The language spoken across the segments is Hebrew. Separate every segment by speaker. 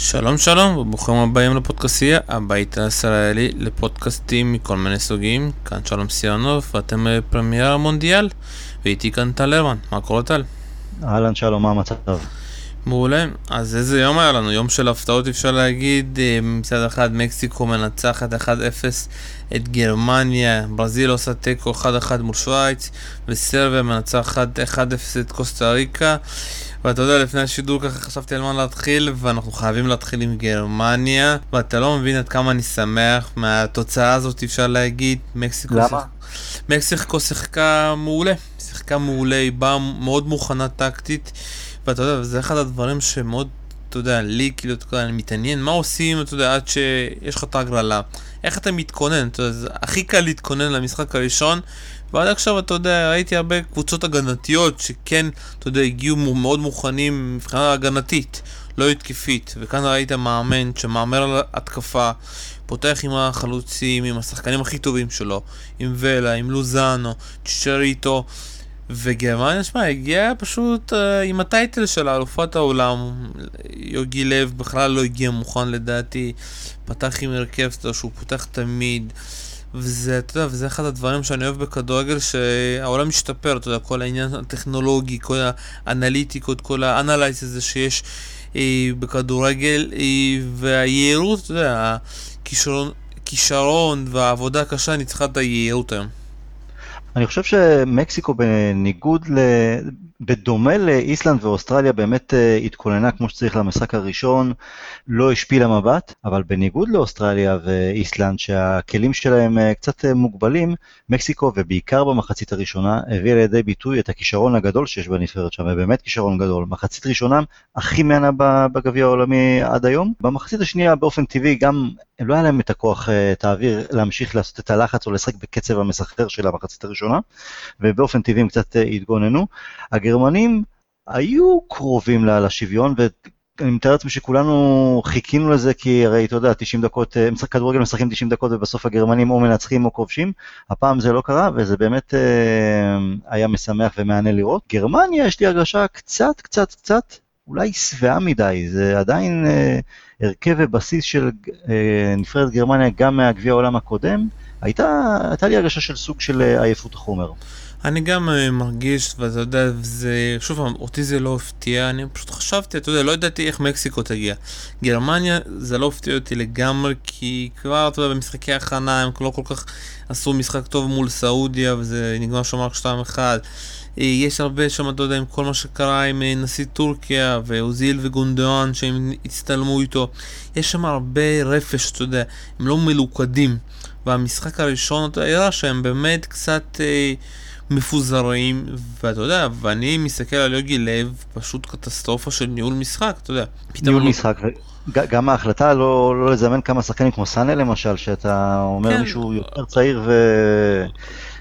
Speaker 1: שלום שלום וברוכים הבאים לפודקאסטייה, הבית הישראלי לפודקאסטים מכל מיני סוגים. כאן שלום סיונוב ואתם בפרמייר המונדיאל ואיתי כאן טל הרמן. מה קורה טל?
Speaker 2: אהלן שלום, מה המצב?
Speaker 1: מעולה. אז איזה יום היה לנו? יום של הפתעות אפשר להגיד. אה, מצד אחד מקסיקו מנצחת 1-0 את גרמניה, ברזיל עושה תיקו 1-1 מול שווייץ, וסרביה מנצחת 1-0 את קוסטה ריקה. ואתה יודע, לפני השידור ככה חשבתי על מה להתחיל, ואנחנו חייבים להתחיל עם גרמניה, ואתה לא מבין עד כמה אני שמח מהתוצאה הזאת, אפשר להגיד. מקסיקו
Speaker 2: למה?
Speaker 1: שיח... מקסיקו שיחקה מעולה, שיחקה מעולה, היא באה מאוד מוכנה טקטית, ואתה יודע, זה אחד הדברים שמאוד, אתה יודע, לי, כאילו, אתה יודע, אני מתעניין, מה עושים, אתה יודע, עד שיש לך את ההגרלה. איך אתה מתכונן, אתה יודע, זה הכי קל להתכונן למשחק הראשון, ועד עכשיו, אתה יודע, ראיתי הרבה קבוצות הגנתיות שכן, אתה יודע, הגיעו מאוד מוכנים מבחינה הגנתית, לא התקפית, וכאן ראית מאמן שמהמר על התקפה, פותח עם החלוצים, עם השחקנים הכי טובים שלו, עם ולה, עם לוזאנו, צ'צ'ריטו, וגרמניה, שמע, הגיעה פשוט uh, עם הטייטל של אלופת העולם. יוגי לב בכלל לא הגיע מוכן לדעתי, פתח עם הרכב שהוא פותח תמיד. וזה, אתה יודע, וזה אחד הדברים שאני אוהב בכדורגל, שהעולם משתפר, אתה יודע, כל העניין הטכנולוגי, כל האנליטיקות, כל האנלייז הזה שיש אה, בכדורגל, אה, והיעילות, אתה יודע, הכישרון, כישרון והעבודה הקשה ניצחה את היעילות היום.
Speaker 2: אני חושב שמקסיקו בניגוד ל... בדומה לאיסלנד ואוסטרליה באמת אה, התכוננה כמו שצריך למשחק הראשון, לא השפילה מבט, אבל בניגוד לאוסטרליה ואיסלנד שהכלים שלהם אה, קצת אה, מוגבלים, מקסיקו ובעיקר במחצית הראשונה הביאה לידי ביטוי את הכישרון הגדול שיש בנבחרת שם, ובאמת כישרון גדול. מחצית ראשונה הכי מהנה בגביע העולמי עד היום. במחצית השנייה באופן טבעי גם לא היה להם את הכוח, את האוויר להמשיך לעשות את הלחץ או לשחק בקצב המסחרר של המחצית הראשונה, ובאופן טבעי הם קצת התגוננו. הגרמנים היו קרובים לשוויון, ואני מתאר לעצמי שכולנו חיכינו לזה, כי הרי אתה יודע, 90 דקות, אה, משחק כדורגל משחקים 90 דקות ובסוף הגרמנים או מנצחים או כובשים, הפעם זה לא קרה, וזה באמת אה, היה משמח ומהנה לראות. גרמניה, יש לי הרגשה קצת, קצת, קצת, אולי שבעה מדי, זה עדיין אה, הרכב ובסיס של אה, נבחרת גרמניה גם מהגביע העולם הקודם, הייתה, הייתה לי הרגשה של סוג של אה, עייפות החומר.
Speaker 1: אני גם uh, מרגיש, ואתה יודע, זה, שוב אותי זה לא הפתיע, אני פשוט חשבתי, אתה יודע, לא ידעתי איך מקסיקו תגיע. גרמניה, זה לא הפתיע אותי לגמרי, כי כבר, אתה יודע, במשחקי הכנה הם לא כל כך עשו משחק טוב מול סעודיה, וזה נגמר שם רק 2-1. יש הרבה שם, אתה יודע, עם כל מה שקרה עם אה, נשיא טורקיה, ואוזיל וגונדואן, שהם הצטלמו איתו. יש שם הרבה רפש, אתה יודע, הם לא מלוכדים. והמשחק הראשון, אתה יודע, שהם באמת קצת... אה, מפוזרים, ואתה יודע, ואני מסתכל על יוגי לב, פשוט קטסטרופה של ניהול משחק, אתה יודע.
Speaker 2: ניהול משחק, גם ההחלטה לא, לא לזמן כמה שחקנים כמו סאנה למשל, שאתה אומר כן. מישהו יותר צעיר ו...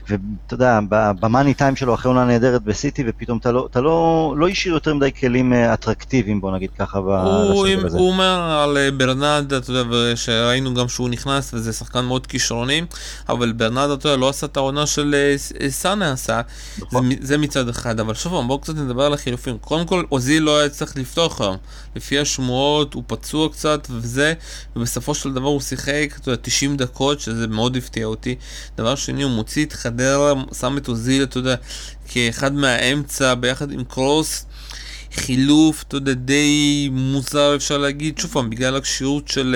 Speaker 2: ואתה יודע, במאני טיים שלו אחרי עונה נהדרת בסיטי, ופתאום אתה לא, אתה לא, לא השאיר יותר מדי כלים אה, אטרקטיביים, בוא נגיד ככה,
Speaker 1: הוא, הזה. הוא אומר על אה, ברנדט, אתה יודע, שראינו גם שהוא נכנס, וזה שחקן מאוד כישרוני, אבל ברנדט, אתה יודע, לא עשה את העונה של אה, סאנה עשה, נכון. זה, זה מצד אחד, אבל שוב, בואו קצת נדבר על החילופים. קודם כל, אוזיל לא היה צריך לפתוח היום. לפי השמועות, הוא פצוע קצת, וזה, ובסופו של דבר הוא שיחק, אתה יודע, 90 דקות, שזה מאוד הפתיע אותי. דבר שני, הוא מוציא את חדירה, שם את אוזיל, אתה יודע, כאחד מהאמצע ביחד עם קרוס. חילוף, אתה יודע, די מוזר אפשר להגיד, שוב פעם, בגלל הכשירות של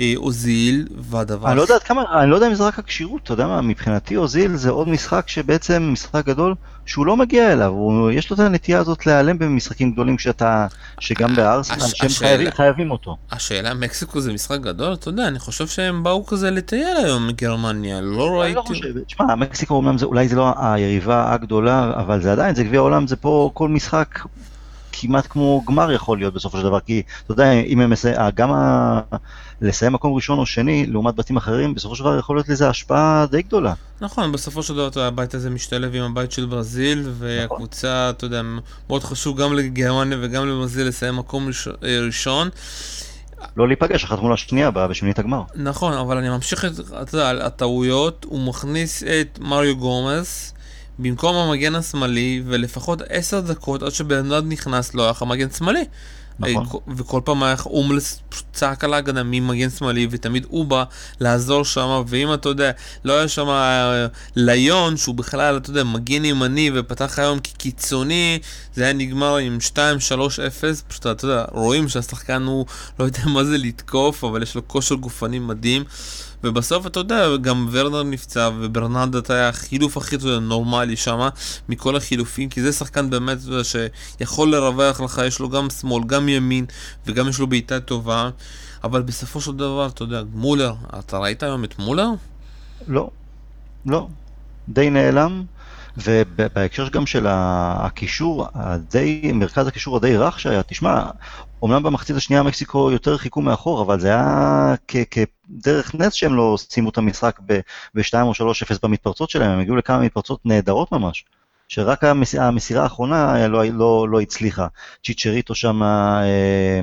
Speaker 1: אה, אוזיל, והדבר...
Speaker 2: אני לא יודע כמה, אני לא יודע אם זה רק הכשירות, אתה יודע מה, מבחינתי אוזיל זה עוד משחק שבעצם, משחק גדול, שהוא לא מגיע אליו, הוא, יש לו את הנטייה הזאת להיעלם במשחקים גדולים שאתה, שגם בארסנל, שהם השאלה, חייבים, חייבים אותו.
Speaker 1: השאלה, מקסיקו זה משחק גדול? אתה יודע, אני חושב שהם באו כזה לטייל היום מגרמניה, לא ראיתי... אני לא חושב,
Speaker 2: תשמע, מקסיקו אומנם זה, אולי זה לא היריבה הגדולה, אבל זה עדיין, זה גביע העולם, זה פה כל משחק כמעט כמו גמר יכול להיות בסופו של דבר, כי אתה יודע, אם הם מסיים, גם ה... לסיים מקום ראשון או שני לעומת בתים אחרים, בסופו של דבר יכול להיות לזה השפעה די גדולה.
Speaker 1: נכון, בסופו של דבר הבית הזה משתלב עם הבית של ברזיל, והקבוצה, אתה יודע, מאוד חשוב גם לגרמניה וגם לברזיל לסיים מקום אה, ראשון.
Speaker 2: לא להיפגש אחת מול השנייה בשמינית הגמר.
Speaker 1: נכון, אבל אני ממשיך את, אתה יודע, הטעויות, הוא מכניס את מריו גומס. במקום המגן השמאלי, ולפחות עשר דקות עד שבנדד נכנס לא היה לך מגן שמאלי.
Speaker 2: נכון.
Speaker 1: וכל פעם היה אומלס צעק על ההגנה ממגן שמאלי, ותמיד הוא בא לעזור שם, ואם אתה יודע, לא היה שם אה, ליון, שהוא בכלל, אתה יודע, מגן ימני ופתח היום כקיצוני, זה היה נגמר עם 2-3-0, פשוט אתה יודע, רואים שהשחקן הוא לא יודע מה זה לתקוף, אבל יש לו כושר גופני מדהים. ובסוף אתה יודע, גם ורנר נפצע וברננדט היה החילוף הכי יודע, נורמלי שם מכל החילופים, כי זה שחקן באמת, אתה יודע, שיכול לרווח לך, יש לו גם שמאל, גם ימין, וגם יש לו בעיטה טובה, אבל בסופו של דבר, אתה יודע, מולר, אתה ראית היום את מולר?
Speaker 2: לא, לא, די נעלם. ובהקשר גם של הקישור, הדי, מרכז הקישור הדי רך שהיה, תשמע, אומנם במחצית השנייה מקסיקו יותר חיכו מאחור, אבל זה היה כדרך נס שהם לא סיימו את המשחק ב-2 או 3-0 במתפרצות שלהם, הם הגיעו לכמה מתפרצות נהדרות ממש. שרק המסירה האחרונה לא, לא, לא הצליחה. צ'יצ'ריטו שם אה,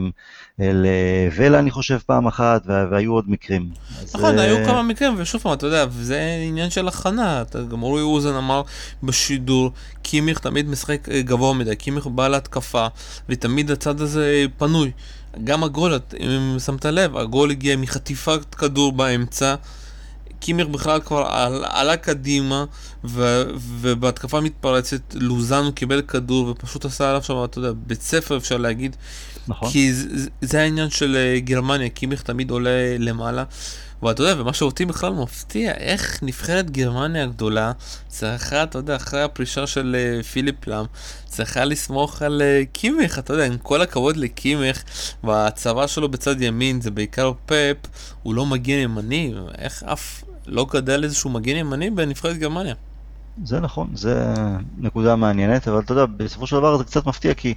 Speaker 2: לוולה אני חושב פעם אחת, והיו עוד מקרים.
Speaker 1: נכון, היו כמה מקרים, ושוב פעם, אתה יודע, זה עניין של הכנה. גם אורי אוזן אמר בשידור, קימיך תמיד משחק אה, גבוה מדי, קימיך בא להתקפה, ותמיד הצד הזה פנוי. גם הגול, אם שמת לב, הגול הגיע מחטיפת כדור באמצע. קימר בכלל כבר עלה, עלה קדימה, ו, ובהתקפה מתפרצת, לוזנו קיבל כדור ופשוט עשה עליו שם, אתה יודע, בית ספר אפשר להגיד.
Speaker 2: נכון.
Speaker 1: כי זה, זה העניין של אה, גרמניה, קימיך תמיד עולה למעלה. ואתה יודע, ומה שאותי בכלל מפתיע, איך נבחרת גרמניה הגדולה צריכה, אתה יודע, אחרי הפרישה של אה, פיליפ לאם, צריכה לסמוך על אה, קימיך, אתה יודע, עם כל הכבוד לקימיך, והצבא שלו בצד ימין זה בעיקר פאפ, הוא לא מגן ימני, איך אף לא גדל איזשהו מגן ימני בנבחרת גרמניה.
Speaker 2: זה נכון, זה נקודה מעניינת, אבל אתה יודע, בסופו של דבר זה קצת מפתיע, כי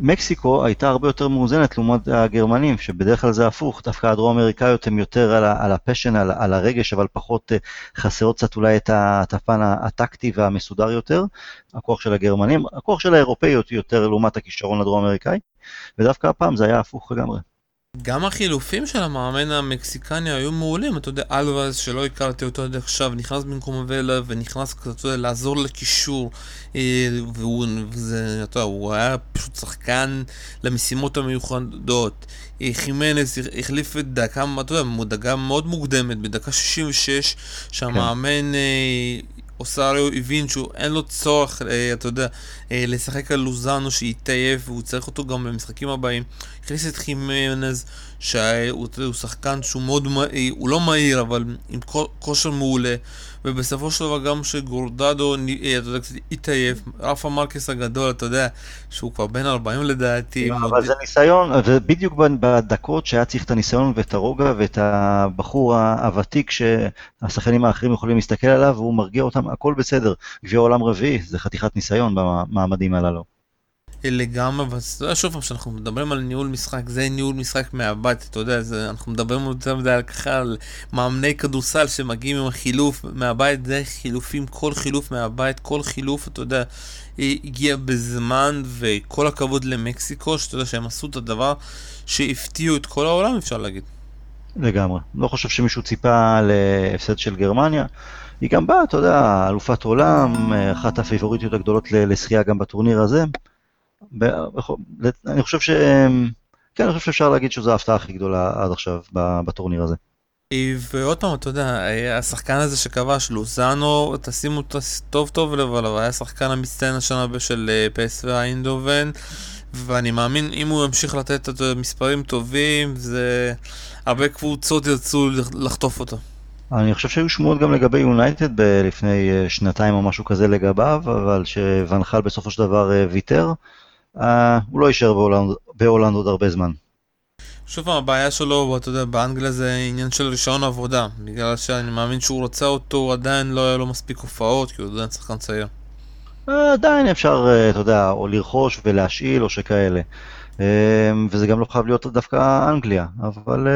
Speaker 2: מקסיקו הייתה הרבה יותר מאוזנת לעומת הגרמנים, שבדרך כלל זה הפוך, דווקא הדרום אמריקאיות הם יותר על, על ה passion, על, על הרגש, אבל פחות אה, חסרות קצת אולי את הפן הטקטי והמסודר יותר, הכוח של הגרמנים, הכוח של האירופאיות יותר לעומת הכישרון הדרום אמריקאי, ודווקא הפעם זה היה הפוך לגמרי.
Speaker 1: גם החילופים של המאמן המקסיקני היו מעולים, אתה יודע, אלווז שלא הכרתי אותו עד עכשיו, נכנס במקום ולה ונכנס קצת, אתה יודע, לעזור לקישור, אה, והוא, וזה, אתה יודע, הוא היה פשוט שחקן למשימות המיוחדות. אה, חימנס החליף את דקה, אתה יודע, דקה מאוד מוקדמת, בדקה 66, שהמאמן כן. אוסריו הבין שהוא אין לו צורך, אה, אתה יודע, אה, לשחק על לוזאנו שהתעייף והוא צריך אותו גם במשחקים הבאים. הכניס את חימנז שהוא שחקן שהוא מאוד מהיר, הוא לא מהיר אבל עם כושר מעולה ובסופו של דבר גם שגורדדו, אה, אתה יודע, קצת התעייף, רפה מרקס הגדול, אתה יודע, שהוא כבר בן 40 לדעתי.
Speaker 2: לא, אבל זה ניסיון, ובדיוק בדקות שהיה צריך את הניסיון ואת הרוגע ואת הבחור הוותיק שהשחקנים האחרים יכולים להסתכל עליו והוא מרגיע אותם, הכל בסדר. גביע עולם רביעי, זה חתיכת ניסיון במעמדים הללו.
Speaker 1: לגמרי, אבל אתה יודע, שוב פעם, כשאנחנו מדברים על ניהול משחק, זה ניהול משחק מהבית, אתה יודע, זה, אנחנו מדברים יותר מדי על ככה, על מאמני כדורסל שמגיעים עם החילוף מהבית, זה חילופים, כל חילוף מהבית, כל חילוף, אתה יודע, הגיע בזמן, וכל הכבוד למקסיקו, שאתה יודע שהם עשו את הדבר שהפתיעו את כל העולם, אפשר להגיד.
Speaker 2: לגמרי. לא חושב שמישהו ציפה להפסד של גרמניה. היא גם באה, אתה יודע, אלופת עולם, אחת הפיבוריטיות הגדולות לשחייה גם בטורניר הזה. אני חושב ש... כן, אני חושב שאפשר להגיד שזו ההפתעה הכי גדולה עד עכשיו בטורניר הזה.
Speaker 1: ועוד פעם, אתה יודע, השחקן הזה שכבש, לוזאנו, תשימו טוב טוב לב עליו, היה שחקן המצטיין השנה של אה, פסו איינדובן, ואני מאמין, אם הוא ימשיך לתת את מספרים טובים, זה... הרבה קבוצות ירצו לחטוף אותו.
Speaker 2: אני חושב שהיו שמועות גם לגבי יונייטד לפני אה, שנתיים או משהו כזה לגביו, אבל שוואן חאל בסופו של דבר אה, ויתר. אה, הוא לא יישאר בהולנד, בהולנד עוד הרבה זמן.
Speaker 1: שוב פעם, הבעיה שלו, אתה יודע, באנגליה זה עניין של רישיון עבודה. בגלל שאני מאמין שהוא רוצה אותו, עדיין לא היה לו מספיק הופעות, כי הוא עדיין שחקן צעיר.
Speaker 2: אה, עדיין אפשר, אה, אתה יודע, או לרכוש ולהשאיל או שכאלה. וזה גם לא חייב להיות דווקא אנגליה, אבל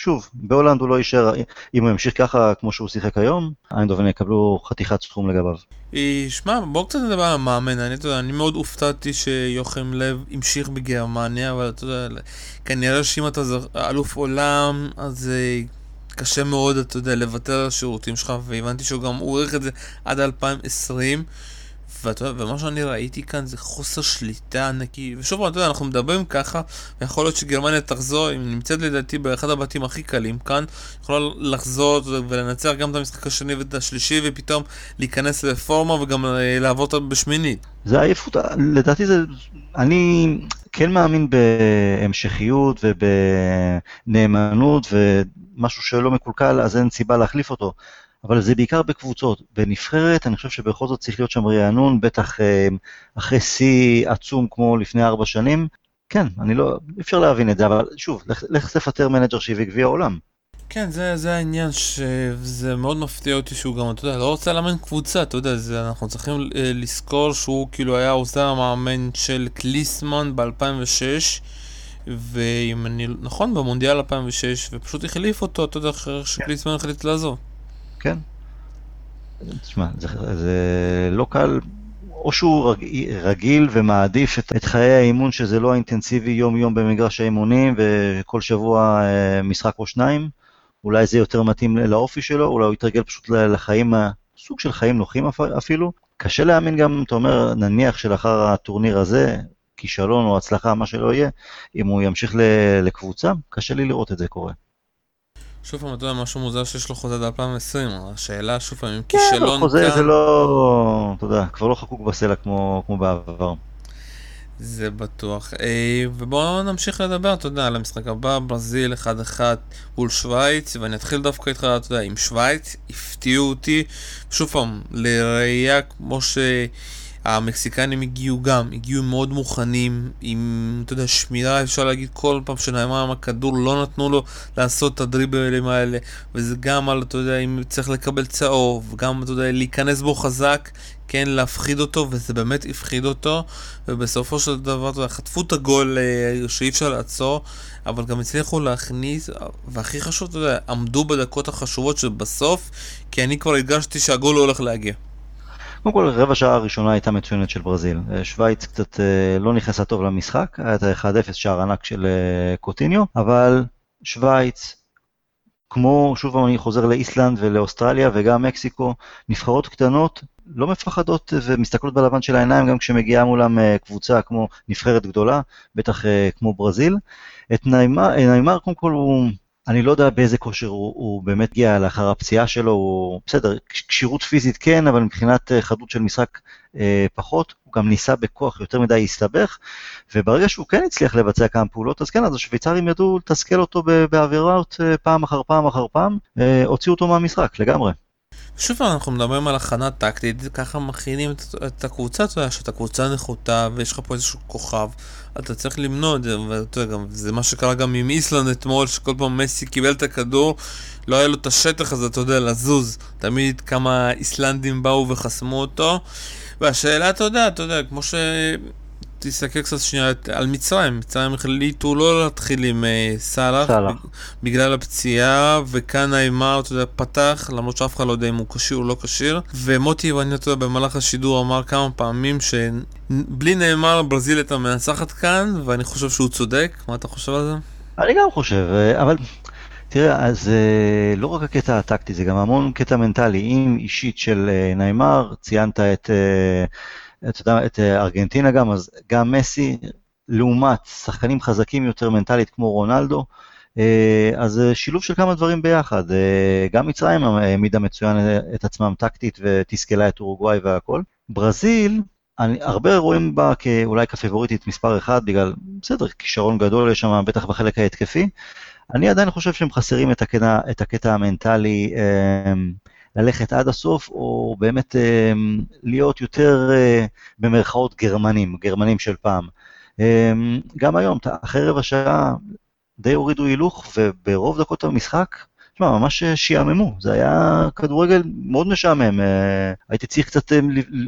Speaker 2: שוב, בהולנד הוא לא יישאר, אם הוא ימשיך ככה כמו שהוא שיחק היום, איינדובן יקבלו חתיכת סכום לגביו.
Speaker 1: אה, שמע, בואו קצת נדבר על המאמן, אני, יודע, אני מאוד הופתעתי שיוחם לב המשיך בגרמניה, אבל אתה יודע, כנראה שאם אתה אלוף עולם, אז קשה מאוד, אתה יודע, לוותר על השירותים שלך, והבנתי שהוא גם עורך את זה עד 2020. ומה שאני ראיתי כאן זה חוסר שליטה ענקי, ושוב אתה יודע, אנחנו מדברים ככה, ויכול להיות שגרמניה תחזור, היא נמצאת לדעתי באחד הבתים הכי קלים כאן, יכולה לחזור ולנצח גם את המשחק השני ואת השלישי, ופתאום להיכנס לרפורמה וגם אה, לעבוד בשמינית.
Speaker 2: זה עייפות, לדעתי זה, אני כן מאמין בהמשכיות ובנאמנות ומשהו שלא מקולקל, אז אין סיבה להחליף אותו. אבל זה בעיקר בקבוצות. בנבחרת, אני חושב שבכל זאת צריך להיות שם רענון, בטח אה, אחרי שיא עצום כמו לפני ארבע שנים. כן, אני לא, אי אפשר להבין את זה, אבל שוב, לך, לך תפטר מנג'ר שהביא גביע העולם.
Speaker 1: כן, זה, זה העניין שזה מאוד מפתיע אותי שהוא גם, אתה יודע, לא רוצה לאמן קבוצה, אתה יודע, זה, אנחנו צריכים אה, לזכור שהוא כאילו היה עוזר המאמן של קליסמן ב-2006 ואם אני, נכון, במונדיאל 2006, ופשוט החליף אותו, אתה יודע, אחרי שקליסמן החליט לעזוב.
Speaker 2: כן. תשמע, זה, זה לא קל, או שהוא רג, רגיל ומעדיף את, את חיי האימון שזה לא אינטנסיבי יום-יום במגרש האימונים וכל שבוע אה, משחק או שניים, אולי זה יותר מתאים לאופי שלו, אולי הוא יתרגל פשוט לחיים, סוג של חיים נוחים אפילו. קשה להאמין גם, אתה אומר, נניח שלאחר הטורניר הזה, כישלון או הצלחה, מה שלא יהיה, אם הוא ימשיך לקבוצה, קשה לי לראות את זה קורה.
Speaker 1: שוב פעם, אתה יודע, משהו מוזר שיש לו חוזה עד 2020, השאלה שוב פעם, אם כן, כישלון
Speaker 2: כאן... חוזה זה לא, אתה יודע, כבר לא חקוק בסלע כמו, כמו בעבר.
Speaker 1: זה בטוח. אה, ובואו נמשיך לדבר, אתה יודע, על המשחק הבא, ברזיל 1-1 מול שווייץ, ואני אתחיל דווקא איתך, אתה יודע, עם שווייץ, הפתיעו אותי, שוב פעם, לראייה כמו ש... המקסיקנים הגיעו גם, הגיעו מאוד מוכנים, עם, אתה יודע, שמירה, אפשר להגיד, כל פעם שנאמר עם הכדור, לא נתנו לו לעשות את הדריבלים האלה, וזה גם על, אתה יודע, אם צריך לקבל צהוב, גם, אתה יודע, להיכנס בו חזק, כן, להפחיד אותו, וזה באמת הפחיד אותו, ובסופו של דבר, אתה יודע, חטפו את הגול אה, שאי אפשר לעצור, אבל גם הצליחו להכניס, והכי חשוב, אתה יודע, עמדו בדקות החשובות שבסוף, כי אני כבר הרגשתי שהגול לא הולך להגיע.
Speaker 2: קודם כל, רבע שעה הראשונה הייתה מצוינת של ברזיל. אה, שווייץ קצת אה, לא נכנסה טוב למשחק, היה את ה-1-0 שער ענק של אה, קוטיניו, אבל שווייץ, כמו, שוב אני חוזר לאיסלנד ולאוסטרליה וגם מקסיקו, נבחרות קטנות לא מפחדות ומסתכלות בלבן של העיניים גם כשמגיעה מולם קבוצה כמו נבחרת גדולה, בטח כמו ברזיל. את ניימר, ניימר קודם כל הוא אני לא יודע באיזה כושר הוא, הוא באמת הגיע לאחר הפציעה שלו, הוא בסדר, כשירות פיזית כן, אבל מבחינת אה, חדות של משחק אה, פחות, הוא גם ניסה בכוח יותר מדי הסתבך, וברגע שהוא כן הצליח לבצע כמה פעולות, אז כן, אז השוויצרים ידעו לתסכל אותו בעבירות אה, פעם אחר פעם אחר פעם, אה, הוציאו אותו מהמשחק לגמרי.
Speaker 1: שוב אנחנו מדברים על הכנה טקטית, ככה מכינים את, את הקבוצה, אתה יודע, שאתה קבוצה נחותה ויש לך פה איזשהו כוכב, אתה צריך למנוע את זה, ואתה יודע, גם, זה מה שקרה גם עם איסלנד אתמול, שכל פעם מסי קיבל את הכדור, לא היה לו את השטח הזה, אתה יודע, לזוז. תמיד כמה איסלנדים באו וחסמו אותו. והשאלה, אתה יודע, אתה יודע, כמו ש... תסתכל קצת שנייה על מצרים, מצרים החליטו לא להתחיל עם uh, סאלח בגלל הפציעה, וכאן נאמר, אתה יודע, פתח, למרות שאף אחד לא יודע אם הוא כשיר או לא כשיר, ומוטי ואני, אתה יודע, במהלך השידור אמר כמה פעמים שבלי נאמר ברזיל הייתה מנצחת כאן, ואני חושב שהוא צודק, מה אתה חושב על זה?
Speaker 2: אני גם חושב, אה, אבל תראה, אז אה, לא רק הקטע הטקטי, זה גם המון קטע מנטלי, אם אישית של נאמר, ציינת את... אתה יודע, את אה, ארגנטינה גם, אז גם מסי, לעומת שחקנים חזקים יותר מנטלית כמו רונלדו, אה, אז אה, שילוב של כמה דברים ביחד. גם מצרים העמידה מצוין את עצמם טקטית ותסכלה את אורוגוואי והכל. ברזיל, אני, הרבה רואים בה כאולי כפבוריטית מספר אחד, בגלל, בסדר, כישרון גדול יש שם, בטח בחלק ההתקפי. אני עדיין חושב שהם חסרים את הקטע, את הקטע המנטלי. ללכת עד הסוף, או באמת אה, להיות יותר אה, במרכאות גרמנים, גרמנים של פעם. אה, גם היום, אחרי רבע שעה די הורידו הילוך, וברוב דקות המשחק, תשמע, ממש שיעממו, זה היה כדורגל מאוד משעמם. הייתי צריך קצת,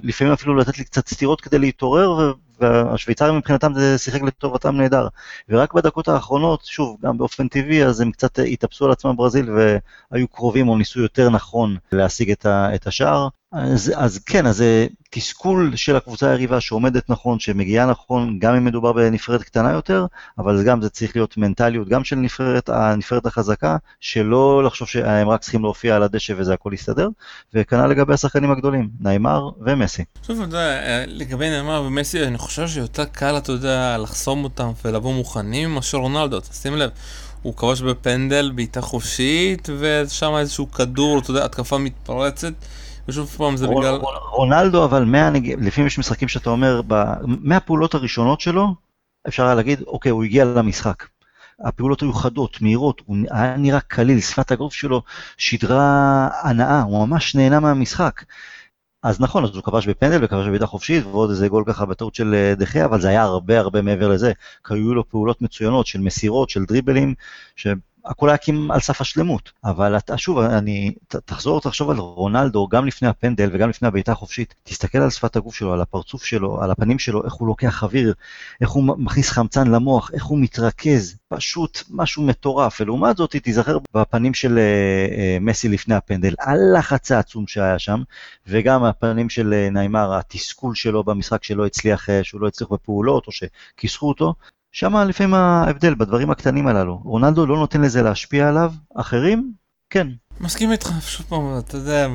Speaker 2: לפעמים אפילו לתת לי קצת סטירות כדי להתעורר, והשוויצרים מבחינתם זה שיחק לטובתם נהדר. ורק בדקות האחרונות, שוב, גם באופן טבעי, אז הם קצת התאפסו על עצמם ברזיל והיו קרובים או ניסו יותר נכון להשיג את השער. אז, אז כן, אז זה תסכול של הקבוצה היריבה שעומדת נכון, שמגיעה נכון, גם אם מדובר בנבחרת קטנה יותר, אבל גם זה צריך להיות מנטליות גם של נבחרת, הנבחרת החזקה, שלא לחשוב שהם רק צריכים להופיע על הדשא וזה הכל יסתדר, וכנ"ל לגבי השחקנים הגדולים, ניימר ומסי.
Speaker 1: שוב, אתה יודע, לגבי ניימר ומסי, אני חושב שיותר קל, אתה יודע, לחסום אותם ולבוא מוכנים מאשר רונלדו, שים לב. הוא כבש בפנדל, בעיטה חופשית, ושם איזשהו כדור, אתה יודע, התקפה מתפרצת. ושוב פעם זה בגלל...
Speaker 2: רונלדו אבל לפעמים יש משחקים שאתה אומר, מהפעולות הראשונות שלו, אפשר היה להגיד, אוקיי, הוא הגיע למשחק. הפעולות היו חדות, מהירות, הוא היה נראה קליל, שפת הגוף שלו שידרה הנאה, הוא ממש נהנה מהמשחק. אז נכון, אז הוא כבש בפנדל וכבש בביתה חופשית ועוד איזה גול ככה בטעות של אה, דחיה, אבל זה היה הרבה הרבה מעבר לזה, כי היו לו פעולות מצוינות של מסירות, של דריבלים, הכל היה כמעט על סף השלמות. אבל אתה, שוב, אני, ת, תחזור, תחשוב על רונלדו, גם לפני הפנדל וגם לפני הבעיטה החופשית, תסתכל על שפת הגוף שלו, על הפרצוף שלו, על הפנים שלו, איך הוא לוקח אוויר, איך הוא מכניס חמצן למוח, איך הוא מתרכז, פשוט משהו מטורף. ולעומת זאת, תיזכר בפנים של uh, uh, מסי לפני הפנדל, הלחץ העצום שהיה שם, וגם הפנים של uh, ניימר, התסכול שלו במשחק שלא הצליח, uh, שהוא לא הצליח בפעולות, או שכיסחו אותו, שם לפעמים ההבדל בדברים הקטנים הללו. רונלדו לא נותן לזה להשפיע עליו, אחרים, כן.
Speaker 1: מסכים איתך, פשוט פעם, אתה יודע,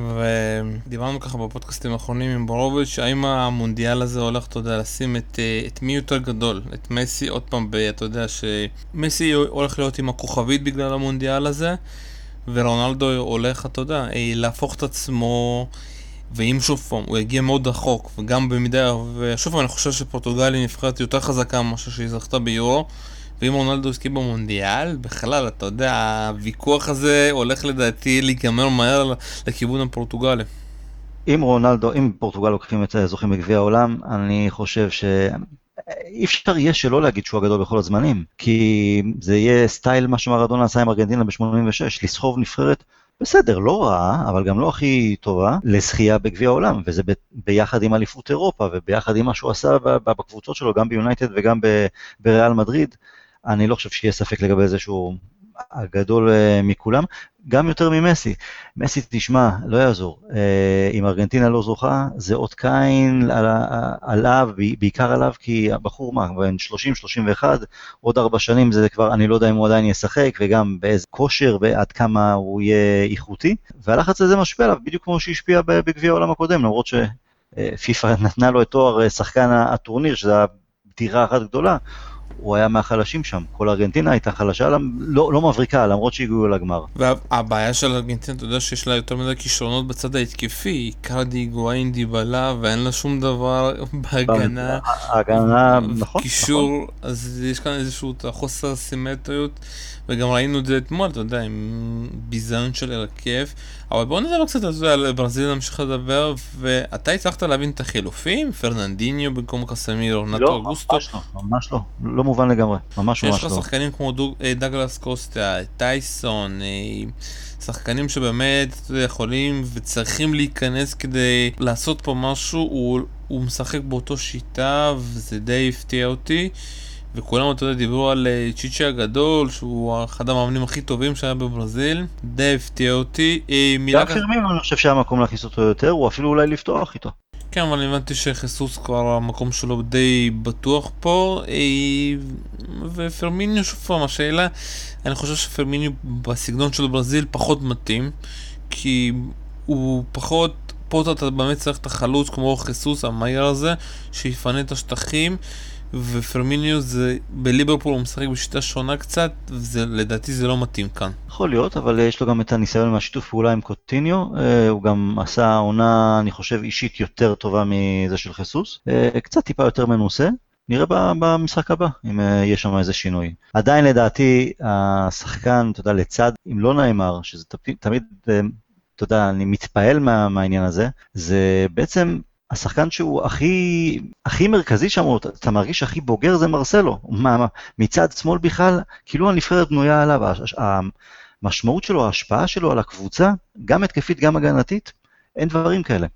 Speaker 1: ודיברנו ככה בפודקאסטים האחרונים עם בורוביץ', האם המונדיאל הזה הולך, אתה יודע, לשים את, אה, את מי יותר גדול, את מסי, עוד פעם, אתה יודע שמסי הולך להיות עם הכוכבית בגלל המונדיאל הזה, ורונלדו הולך, אתה יודע, אה, להפוך את עצמו ואם שוב פעם, הוא יגיע מאוד רחוק, וגם במידה, ושוב פעם, אני חושב שפורטוגל היא נבחרת יותר חזקה ממה שהיא זכתה ביורו, ואם רונלדו יזכה במונדיאל, בכלל, אתה יודע, הוויכוח הזה הולך לדעתי להיגמר מהר לכיוון הפורטוגלי.
Speaker 2: אם רונלדו, אם פורטוגל לוקחים את הזוכים בגביע העולם, אני חושב ש... אי אפשר יהיה שלא להגיד שהוא הגדול בכל הזמנים, כי זה יהיה סטייל מה שמרדונה עשה עם ארגנטינה ב-86, לסחוב נבחרת בסדר, לא רעה, אבל גם לא הכי טובה, לזכייה בגביע העולם, וזה ב, ביחד עם אליפות אירופה, וביחד עם מה שהוא עשה בקבוצות שלו, גם ביונייטד וגם בריאל מדריד, אני לא חושב שיהיה ספק לגבי זה שהוא הגדול אה, מכולם, גם יותר ממסי. מסי, תשמע, לא יעזור. אה, אם ארגנטינה לא זוכה, זה אות קין עליו, בעיקר עליו, כי הבחור, מה, בן 30-31, עוד ארבע שנים זה כבר, אני לא יודע אם הוא עדיין ישחק, וגם באיזה כושר, ועד כמה הוא יהיה איכותי. והלחץ הזה משפיע עליו, בדיוק כמו שהשפיע בגביע העולם הקודם, למרות שפיפ"א נתנה לו את תואר שחקן הטורניר, שזו בדירה אחת גדולה. הוא היה מהחלשים שם. כל ארגנטינה הייתה חלשה, לא, לא מבריקה, למרות שהגיעו לגמר.
Speaker 1: והבעיה של ארגנטינה, אתה יודע שיש לה יותר מדי כישרונות בצד ההתקפי, קרדי, גואין, דיבלה, ואין לה שום דבר בהגנה.
Speaker 2: ההגנה, נכון,
Speaker 1: קישור, נכון. אז יש כאן איזשהו חוסר סימטריות. וגם ראינו את זה אתמול, אתה יודע, עם ביזיון של הרכב. אבל בואו נדבר קצת על ברזיל, נמשיך לדבר, ואתה הצלחת להבין את החילופים? פרננדיניו במקום קסמיר, נטו
Speaker 2: לא, אוגוסטו? ממש לא, ממש לא, לא מובן לגמרי, ממש ממש
Speaker 1: לא. יש לך שחקנים כמו אה, דגלס קוסטה, טייסון, אה, שחקנים שבאמת יכולים וצריכים להיכנס כדי לעשות פה משהו, הוא, הוא משחק באותו שיטה וזה די הפתיע אותי. וכולם, אתה יודע, דיברו על אה, צ'יצ'י הגדול, שהוא אחד המאמנים הכי טובים שהיה בברזיל, די הפתיע אותי.
Speaker 2: אה, גם פרמינו, אני חושב שהיה מקום להכניס אותו יותר, הוא אפילו אולי לפתוח איתו.
Speaker 1: כן, אבל הבנתי שחיסוס כבר המקום שלו די בטוח פה, אה, ופרמיניו שוב פעם, השאלה, אני חושב שפרמיניו בסגנון של ברזיל פחות מתאים, כי הוא פחות, פה אתה באמת צריך את החלוץ כמו חיסוס המהיר הזה, שיפנה את השטחים. ופרמיניו זה, בליברפול הוא משחק בשיטה שונה קצת, ולדעתי זה לא מתאים כאן.
Speaker 2: יכול להיות, אבל יש לו גם את הניסיון מהשיתוף פעולה עם קוטיניו, אה, הוא גם עשה עונה, אני חושב, אישית יותר טובה מזה של חיסוס, אה, קצת טיפה יותר מנוסה. נראה במשחק הבא, אם אה, יש שם איזה שינוי. עדיין לדעתי, השחקן, אתה יודע, לצד, אם לא נאמר, שזה תמיד, אתה יודע, אני מתפעל מה, מהעניין הזה, זה בעצם השחקן שהוא הכי, הכי מרכזי שם, אתה מרגיש הכי בוגר זה מרסלו. מה, מצד שמאל בכלל, כאילו הנבחרת בנויה עליו. המשמעות שלו, ההשפעה שלו על הקבוצה, גם התקפית, גם הגנתית, אין דברים כאלה.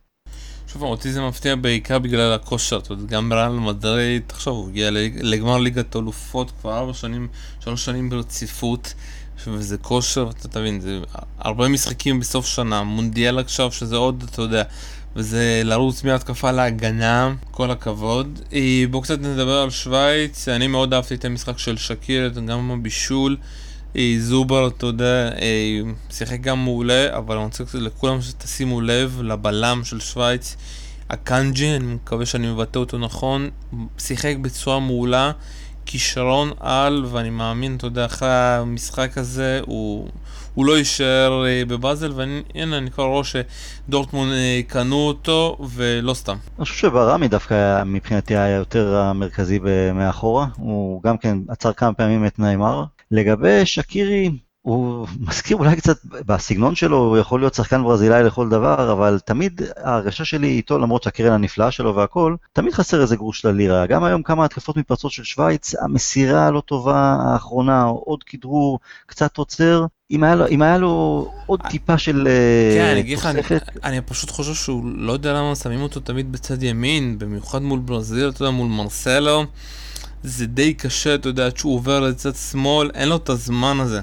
Speaker 1: שוב, אותי זה מפתיע בעיקר בגלל הכושר, אתה יודע, גם בריאל מדריד, תחשוב, הוא הגיע לגמר ליגת אלופות כבר ארבע שנים, שלוש שנים ברציפות, וזה כושר, אתה תבין, זה הרבה משחקים בסוף שנה, מונדיאל עכשיו, שזה עוד, אתה יודע, וזה לרוץ מהתקפה להגנה, כל הכבוד. אה, בואו קצת נדבר על שווייץ, אני מאוד אהבתי את המשחק של שקיר, גם הבישול. אה, זובר, אתה יודע, שיחק גם מעולה, אבל אני רוצה לכולם שתשימו לב לבלם של שווייץ, הקאנג'י, אני מקווה שאני מבטא אותו נכון, שיחק בצורה מעולה. כישרון על, ואני מאמין, אתה יודע, אחרי המשחק הזה הוא, הוא לא יישאר אה, בבאזל, והנה, אני כבר רואה שדורטמון אה, קנו אותו, ולא סתם.
Speaker 2: אני חושב שברמי דווקא מבחינתי היה יותר המרכזי מאחורה, הוא גם כן עצר כמה פעמים את ניימר. לגבי שקירי, הוא מזכיר אולי קצת, בסגנון שלו, הוא יכול להיות שחקן ברזילאי לכל דבר, אבל תמיד ההרגשה שלי איתו, למרות שהקרן הנפלאה שלו והכל, תמיד חסר איזה גרוש ללירה. גם היום כמה התקפות מתפרצות של שווייץ, המסירה הלא טובה האחרונה, עוד כדרור, קצת עוצר. אם היה לו, אם היה לו עוד טיפה של
Speaker 1: אה, כן, אני אגיד לך, אני, אני פשוט חושב שהוא לא יודע למה שמים אותו תמיד בצד ימין, במיוחד מול ברזיל, אתה יודע, מול מרסלו. זה די קשה, אתה יודע, שהוא עובר לצד שמאל, אין לו את הזמן הזה.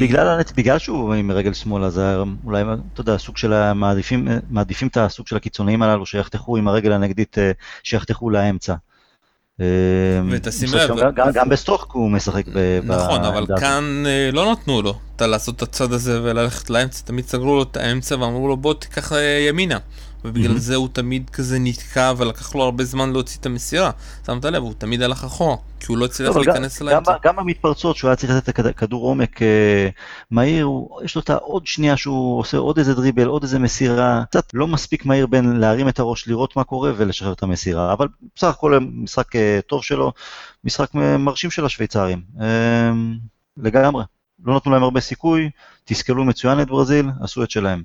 Speaker 2: בגלל, בגלל שהוא עם רגל שמאל, אז אולי, אתה יודע, סוג של המעדיפים, מעדיפים את הסוג של הקיצוניים הללו שיחתכו עם הרגל הנגדית, אה, שיחתכו לאמצע.
Speaker 1: אה, ותשים לב,
Speaker 2: גם, גם בסטוק הוא משחק ב...
Speaker 1: נכון, אבל כאן אה, לא נתנו לו לעשות את הצד הזה וללכת לאמצע, תמיד סגרו לו את האמצע ואמרו לו בוא תיקח ימינה. ובגלל mm-hmm. זה הוא תמיד כזה נתקע ולקח לו הרבה זמן להוציא את המסירה. שמת לב, הוא תמיד הלך אחורה, כי הוא לא הצליח להיכנס לאמצע.
Speaker 2: גם, גם המתפרצות שהוא היה צריך לתת את הכדור עומק אה, מהיר, הוא, יש לו את העוד שנייה שהוא עושה עוד איזה דריבל, עוד איזה מסירה, קצת לא מספיק מהיר בין להרים את הראש, לראות מה קורה ולשחרר את המסירה, אבל בסך הכל משחק אה, טוב שלו, משחק מרשים של השוויצרים, אה, לגמרי. לא נתנו להם הרבה סיכוי, תסכלו מצוין את ברזיל, עשו את שלהם.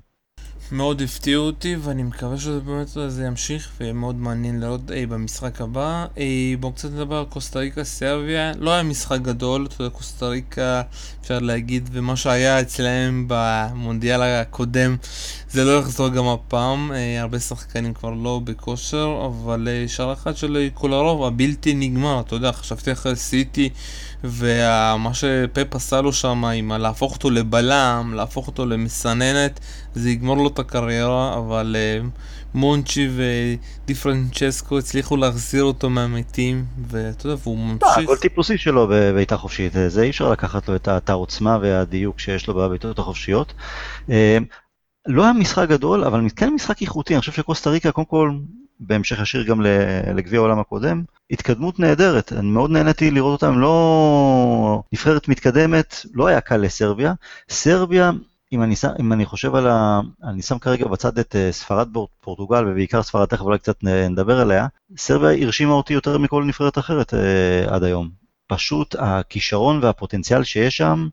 Speaker 1: מאוד הפתיעו אותי ואני מקווה שזה באמת זה ימשיך ויהיה מאוד מעניין לראות אי במשחק הבא. אי בואו קצת נדבר על קוסטה ריקה סרביה. לא היה משחק גדול, אתה יודע, קוסטה ריקה אפשר להגיד ומה שהיה אצלם במונדיאל הקודם זה לא יחזור גם הפעם. אי, הרבה שחקנים כבר לא בכושר אבל שער אחד של קולרוב הבלתי נגמר, אתה יודע, חשבתי אחרי סיטי ומה שפפ עשה לו שם עם להפוך אותו לבלם, להפוך אותו למסננת, זה יגמור לו את הקריירה, אבל uh, מונצ'י ודיפרנצ'סקו הצליחו להחזיר אותו מהמתים, ואתה יודע, והוא ממשיך.
Speaker 2: הכל טיפוסי שלו בבעיטה חופשית, זה אי אפשר לקחת לו את העוצמה והדיוק שיש לו בבעיטות החופשיות. אה, לא היה משחק גדול, אבל כן משחק איכותי, אני חושב שקוסטה ריקה, קודם כל, בהמשך ישיר גם לגביע העולם הקודם, התקדמות נהדרת, אני מאוד נהניתי לראות אותם, לא נבחרת מתקדמת, לא היה קל לסרביה. סרביה, אם אני, אם אני חושב על ה... אני שם כרגע בצד את אה, ספרד פורטוגל, ובעיקר ספרד, תכף אולי קצת נדבר עליה, סרביה הרשימה אותי יותר מכל נבחרת אחרת אה, עד היום. פשוט הכישרון והפוטנציאל שיש שם,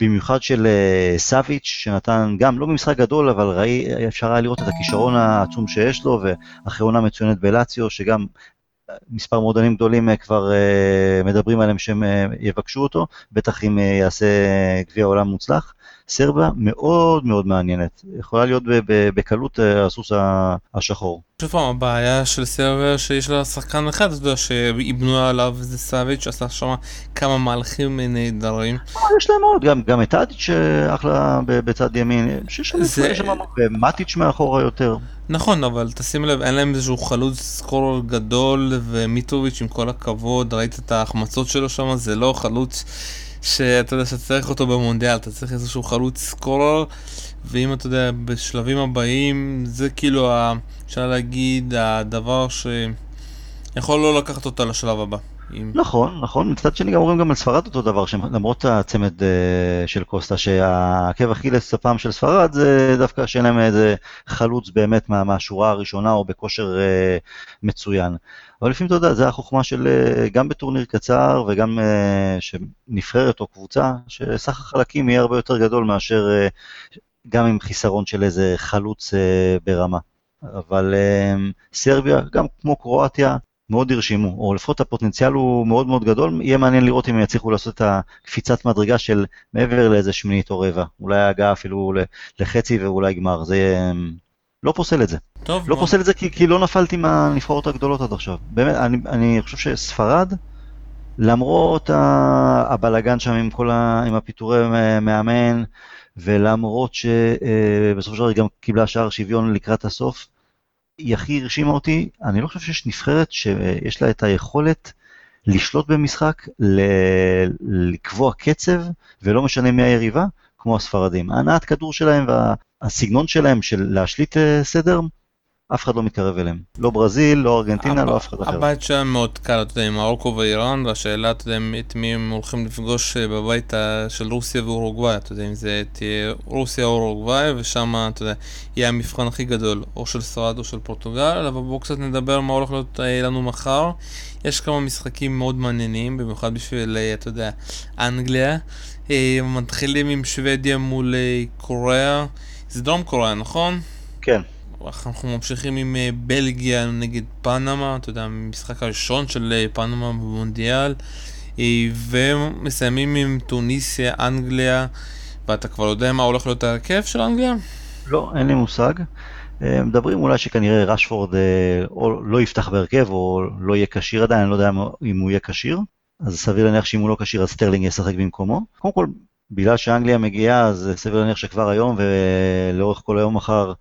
Speaker 2: במיוחד של uh, סאביץ', שנתן גם, לא במשחק גדול, אבל ראי, אפשר היה לראות את הכישרון העצום שיש לו, ואחרי עונה מצוינת בלציו, שגם מספר מועדונים גדולים uh, כבר uh, מדברים עליהם שהם uh, יבקשו אותו, בטח אם יעשה גביע עולם מוצלח. סרביה מאוד מאוד מעניינת, יכולה להיות בקלות הסוס השחור.
Speaker 1: שוב פעם, הבעיה של סרביה שיש לה שחקן אחד, אתה יודע, שאיבנו עליו זה סאביץ', עשה שם כמה מהלכים נהדרים.
Speaker 2: יש להם עוד, גם, גם את אדיץ' אחלה בצד ימין, שיש שם מטיץ' מאחורה יותר.
Speaker 1: נכון, אבל תשים לב, אין להם איזשהו חלוץ סקורר גדול, ומיטרוביץ' עם כל הכבוד, ראית את ההחמצות שלו שם, זה לא חלוץ שאתה יודע שאתה צריך אותו במונדיאל, אתה צריך איזשהו חלוץ סקורר, ואם אתה יודע, בשלבים הבאים, זה כאילו, אפשר להגיד, הדבר שיכול לא לקחת אותה לשלב הבא.
Speaker 2: עם... נכון, נכון, מצד שני גם אומרים גם על ספרד אותו דבר, למרות הצמד uh, של קוסטה, שהעקב אכילס הפעם של ספרד זה דווקא שאין להם איזה חלוץ באמת מה, מהשורה הראשונה או בכושר uh, מצוין. אבל לפעמים אתה יודע, זה החוכמה של uh, גם בטורניר קצר וגם uh, שנבחרת או קבוצה, שסך החלקים יהיה הרבה יותר גדול מאשר uh, גם עם חיסרון של איזה חלוץ uh, ברמה. אבל סרביה, גם כמו קרואטיה, מאוד הרשימו, או לפחות הפוטנציאל הוא מאוד מאוד גדול, יהיה מעניין לראות אם יצליחו לעשות את הקפיצת מדרגה של מעבר לאיזה שמינית או רבע, אולי הגעה אפילו לחצי ואולי גמר, זה לא פוסל את זה. טוב. לא מה... פוסל את זה כי, כי לא נפלתי מהנבחרות הגדולות עד עכשיו. באמת, אני, אני חושב שספרד, למרות הבלגן שם עם כל ה... עם הפיטורי מאמן, ולמרות שבסופו של דבר היא גם קיבלה שער שוויון לקראת הסוף, היא הכי הרשימה אותי, אני לא חושב שיש נבחרת שיש לה את היכולת לשלוט במשחק, ל- לקבוע קצב, ולא משנה מי היריבה, כמו הספרדים. הנעת כדור שלהם והסגנון שלהם של להשליט אה, סדר, אף אחד לא מתקרב אליהם. לא ברזיל, לא ארגנטינה, לא אף אחד אחר.
Speaker 1: הבית שלהם מאוד קל, אתה יודע, עם מרוקו ואיראן, והשאלה, אתה יודע, את מי הם הולכים לפגוש אה, בבית של רוסיה ואורוגוואי, אתה יודע, אם זה תהיה רוסיה או אורוגוואי, ושם, אתה יודע, יהיה המבחן הכי גדול, או של ספרד או של פורטוגל, אבל בואו קצת נדבר מה הולך להיות אה, לנו מחר. יש כמה משחקים מאוד מעניינים, במיוחד בשביל, אה, אתה יודע, אנגליה. מתחילים עם שוודיה מול קוריאה. זה דרום קוריאה, נכון?
Speaker 2: כן.
Speaker 1: אנחנו ממשיכים עם אה, בלגיה נגד פנמה, אתה יודע, המשחק הראשון של אה, פנמה במונדיאל, אה, ומסיימים עם טוניסיה, אנגליה, ואתה כבר יודע מה הולך להיות ההרכב של אנגליה?
Speaker 2: לא, אין לי מושג. מדברים אולי שכנראה רשפורד או לא יפתח בהרכב או לא יהיה כשיר עדיין, אני לא יודע אם הוא יהיה כשיר. אז סביר להניח שאם הוא לא כשיר אז סטרלינג ישחק במקומו. קודם כל, בגלל שאנגליה מגיעה, אז סביר להניח שכבר היום ולאורך כל היום מחר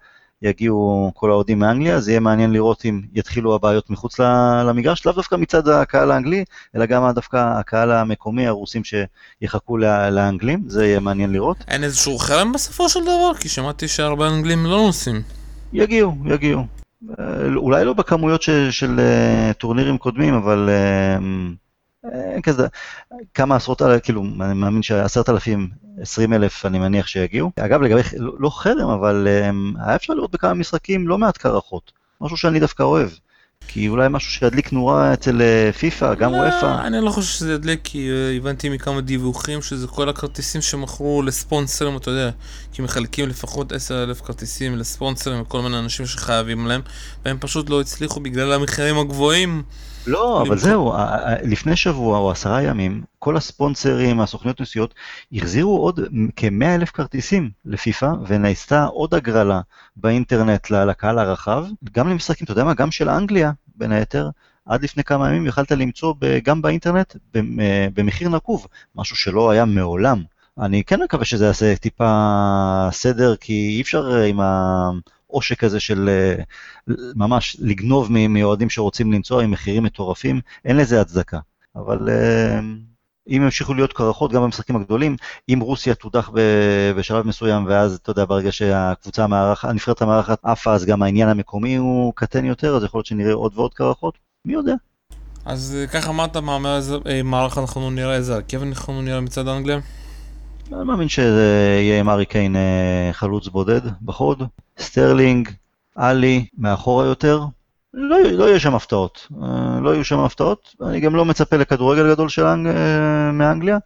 Speaker 2: יגיעו כל האוהדים מאנגליה, אז יהיה מעניין לראות אם יתחילו הבעיות מחוץ למגרש, לאו דווקא מצד הקהל האנגלי, אלא גם דווקא הקהל המקומי, הרוסים שיחכו לאנגלים, זה יהיה מעניין לראות.
Speaker 1: אין איזשהו חרם בסופו של דבר? כי שמעתי שהרבה אנגלים לא נוסעים.
Speaker 2: יגיעו, יגיעו. אולי לא בכמויות של, של אה, טורנירים קודמים, אבל אין כזה, כמה עשרות, כאילו, אני מאמין שעשרת אלפים, עשרים אלף אני מניח שיגיעו. אגב, לגבי, לא, חרם, אבל um, היה אפשר לראות בכמה משחקים לא מעט קרחות, משהו שאני דווקא אוהב. כי אולי משהו שידליק נורה אצל אה, פיפא, גם
Speaker 1: לא,
Speaker 2: וופא.
Speaker 1: אני לא חושב שזה ידליק, כי uh, הבנתי מכמה דיווחים שזה כל הכרטיסים שמכרו לספונסרים, אתה יודע, כי מחלקים לפחות עשר אלף כרטיסים לספונסרים וכל מיני אנשים שחייבים להם, והם פשוט לא הצליחו בגלל המחירים הגבוהים.
Speaker 2: לא, אבל זהו, לפני שבוע או עשרה ימים, כל הספונסרים, הסוכניות נסיעות, החזירו עוד כ-100 אלף כרטיסים לפיפ"א, ונעשתה עוד הגרלה באינטרנט לקהל הרחב, גם למשחקים, אתה יודע מה, גם של אנגליה, בין היתר, עד לפני כמה ימים יכלת למצוא גם באינטרנט במחיר נקוב, משהו שלא היה מעולם. אני כן מקווה שזה יעשה טיפה סדר, כי אי אפשר עם ה... עושק כזה של אה, ממש לגנוב מאוהדים שרוצים לנסוע עם מחירים מטורפים, אין לזה הצדקה. אבל אה, אם ימשיכו להיות קרחות גם במשחקים הגדולים, אם רוסיה תודח בשלב מסוים, ואז אתה יודע, ברגע שהקבוצה המארחת, הנבחרת המארחת עפה, אז גם העניין המקומי הוא קטן יותר, אז יכול להיות שנראה עוד ועוד קרחות, מי יודע.
Speaker 1: אז אה, ככה אמרת, מה מערך אנחנו נראה איזה הרכב אנחנו נראה מצד אנגליה?
Speaker 2: אני מאמין שזה יהיה עם הארי קיין חלוץ בודד בחוד, סטרלינג, עלי מאחורה יותר, לא, לא יהיה שם הפתעות, אה, לא יהיו שם הפתעות, אני גם לא מצפה לכדורגל גדול של אנג, אה, מאנגליה,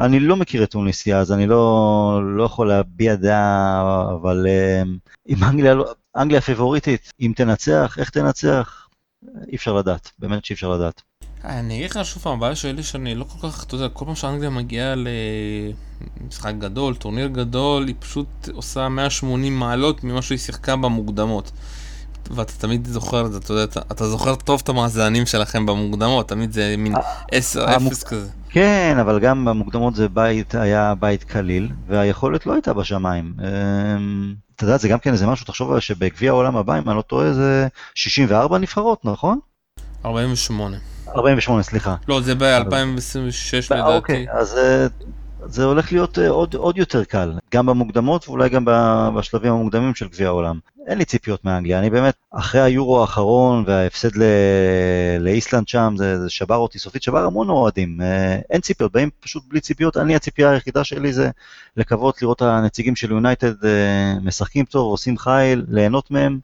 Speaker 2: אני לא מכיר את טוניסיה אז אני לא, לא יכול להביע דעה, אבל אה, אם אנגליה, לא, אנגליה פיבוריטית, אם תנצח, איך תנצח, אי אפשר לדעת, באמת שאי אפשר לדעת.
Speaker 1: אני אגיד לך שוב פעם, הבעיה שלי שאני לא כל כך, אתה יודע, כל פעם שאנגליה מגיעה למשחק גדול, טורניר גדול, היא פשוט עושה 180 מעלות ממה שהיא שיחקה במוקדמות. ואתה תמיד זוכר את זה, אתה יודע, אתה, אתה זוכר טוב את המאזנים שלכם במוקדמות, תמיד זה מין 10-0 המוק... כזה.
Speaker 2: כן, אבל גם במוקדמות זה בית, היה בית קליל, והיכולת לא הייתה בשמיים. אמ, אתה יודע, זה גם כן איזה משהו, תחשוב שבגביע העולם הבא, אם אני לא טועה, זה 64 נבחרות, נכון?
Speaker 1: 48.
Speaker 2: 48, סליחה.
Speaker 1: לא, זה ב-2026 לדעתי.
Speaker 2: אוקיי, אז אה, זה הולך להיות אה, עוד, עוד יותר קל, גם במוקדמות ואולי גם בשלבים המוקדמים של גביע העולם. אין לי ציפיות מאנגליה, אני באמת, אחרי היורו האחרון וההפסד ל... לאיסלנד שם, זה, זה שבר אותי סופית, שבר המון אוהדים. אה, אין ציפיות, באים פשוט בלי ציפיות. אני, הציפייה היחידה שלי זה לקוות לראות הנציגים של יונייטד משחקים טוב, עושים חייל, ליהנות מהם.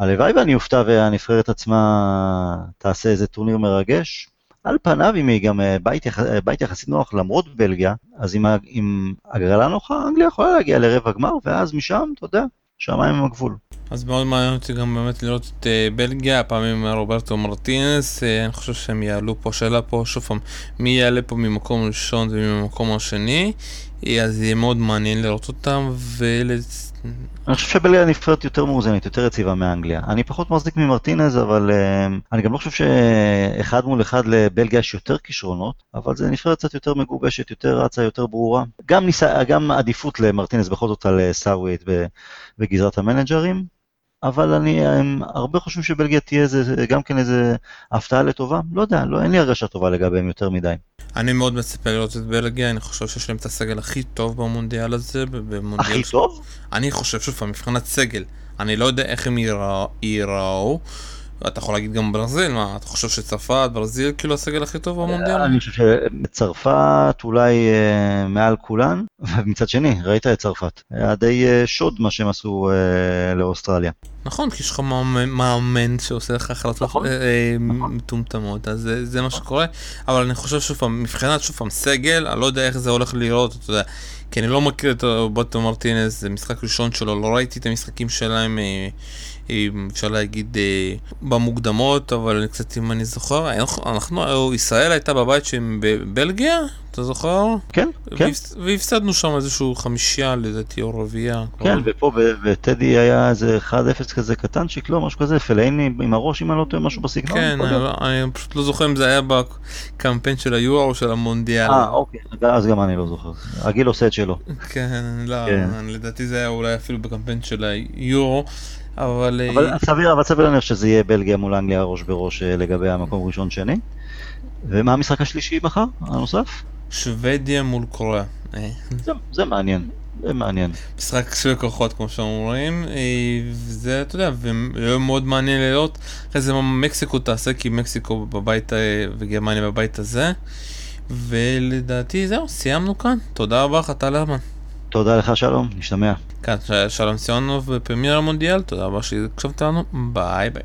Speaker 2: הלוואי ואני אופתע והנבחרת עצמה תעשה איזה טורניר מרגש. על פניו, אם היא גם אה, בית, יח... אה, בית יחסית נוח למרות בלגיה, אז עם, עם הגרלה נוחה, אנגליה יכולה להגיע לרבע גמר, ואז משם, אתה יודע, שמיים הם הגבול.
Speaker 1: אז מאוד מעניין אותי גם באמת לראות את uh, בלגיה, הפעם עם רוברטו מרטינס, uh, אני חושב שהם יעלו פה, שאלה פה, שוב פעם, מי יעלה פה ממקום ראשון וממקום השני, אז יהיה מאוד מעניין לראות אותם, ולצ...
Speaker 2: אני חושב שבלגיה נבחרת יותר מאוזנת, יותר יציבה מאנגליה. אני פחות מחזיק ממרטינז, אבל uh, אני גם לא חושב שאחד מול אחד לבלגיה יש יותר כישרונות, אבל זה נבחרת קצת יותר מגובשת, יותר רצה, יותר ברורה. גם, ניסה, גם עדיפות למרטינז בכל זאת על סאוויט בגזרת המנג'רים, אבל אני, הם הרבה חושבים שבלגיה תהיה איזה, גם כן איזה הפתעה לטובה, לא יודע, לא, אין לי הרגשה טובה לגביהם יותר מדי.
Speaker 1: אני מאוד מצפה לראות את בלגיה, אני חושב שיש להם את הסגל הכי טוב במונדיאל הזה. במונדיאל
Speaker 2: הכי
Speaker 1: ש...
Speaker 2: טוב?
Speaker 1: אני חושב שוב, מבחינת סגל, אני לא יודע איך הם ייראו. אתה יכול להגיד גם ברזיל, מה, אתה חושב שצרפת, ברזיל, כאילו הסגל הכי טוב במונדיאל?
Speaker 2: אני חושב שצרפת אולי אה, מעל כולן, ומצד שני, ראית את צרפת, היה די אה, שוד מה שהם עשו אה, לאוסטרליה.
Speaker 1: נכון, כי יש לך מאמן, שעושה לך החלטות
Speaker 2: נכון,
Speaker 1: אה, אה,
Speaker 2: נכון.
Speaker 1: מטומטמות, אז זה, זה מה שקורה, אבל אני חושב שוב פעם, מבחינת שוב פעם סגל, אני לא יודע איך זה הולך לראות, אתה יודע, כי אני לא מכיר את בוטו מרטינז, זה משחק ראשון שלו, לא ראיתי את המשחקים שלהם, אה, אה, אפשר להגיד, אה, במוקדמות, אבל קצת אם אני זוכר, אנחנו, אנחנו, ישראל הייתה בבית שהם בבלגיה, אתה זוכר?
Speaker 2: כן, כן.
Speaker 1: והפס- והפסדנו שם איזשהו חמישייה לדעתי או רביעייה.
Speaker 2: כן, ופה בטדי היה איזה 1-0 כזה קטנצ'יק, לא, משהו כזה, פלאיני עם הראש, אם אני לא טועה, משהו בסגנון.
Speaker 1: כן, אני. לא- אני פשוט לא זוכר אם זה היה בקמפיין של היורו או של המונדיאל.
Speaker 2: אה, אוקיי, אז גם אני לא זוכר. הגיל עושה את שלו.
Speaker 1: כן, לא,
Speaker 2: כן.
Speaker 1: לדעתי זה היה אולי אפילו בקמפיין של היורו, אבל... אה,
Speaker 2: אבל סביר, אבל סביר להניח שזה יהיה בלגיה מול אנגליה ראש בראש אה, לגבי המקום ראשון שני. ומה המשחק השלישי מחר, הנוסף?
Speaker 1: שוודיה מול קוריאה. אה,
Speaker 2: זה, זה מעניין, זה מעניין.
Speaker 1: משחק של כוחות כמו שאומרים, וזה, אתה יודע, ויהיה מאוד מעניין לראות אחרי זה מה מקסיקו תעשה, כי מקסיקו בבית, וגרמניה בבית הזה. ולדעתי זהו, סיימנו כאן. תודה רבה לך, טל הרמן.
Speaker 2: תודה לך שלום, נשתמע.
Speaker 1: כאן שלום סיונוב בפרמייר המונדיאל, תודה רבה שהקשבת לנו, ביי ביי.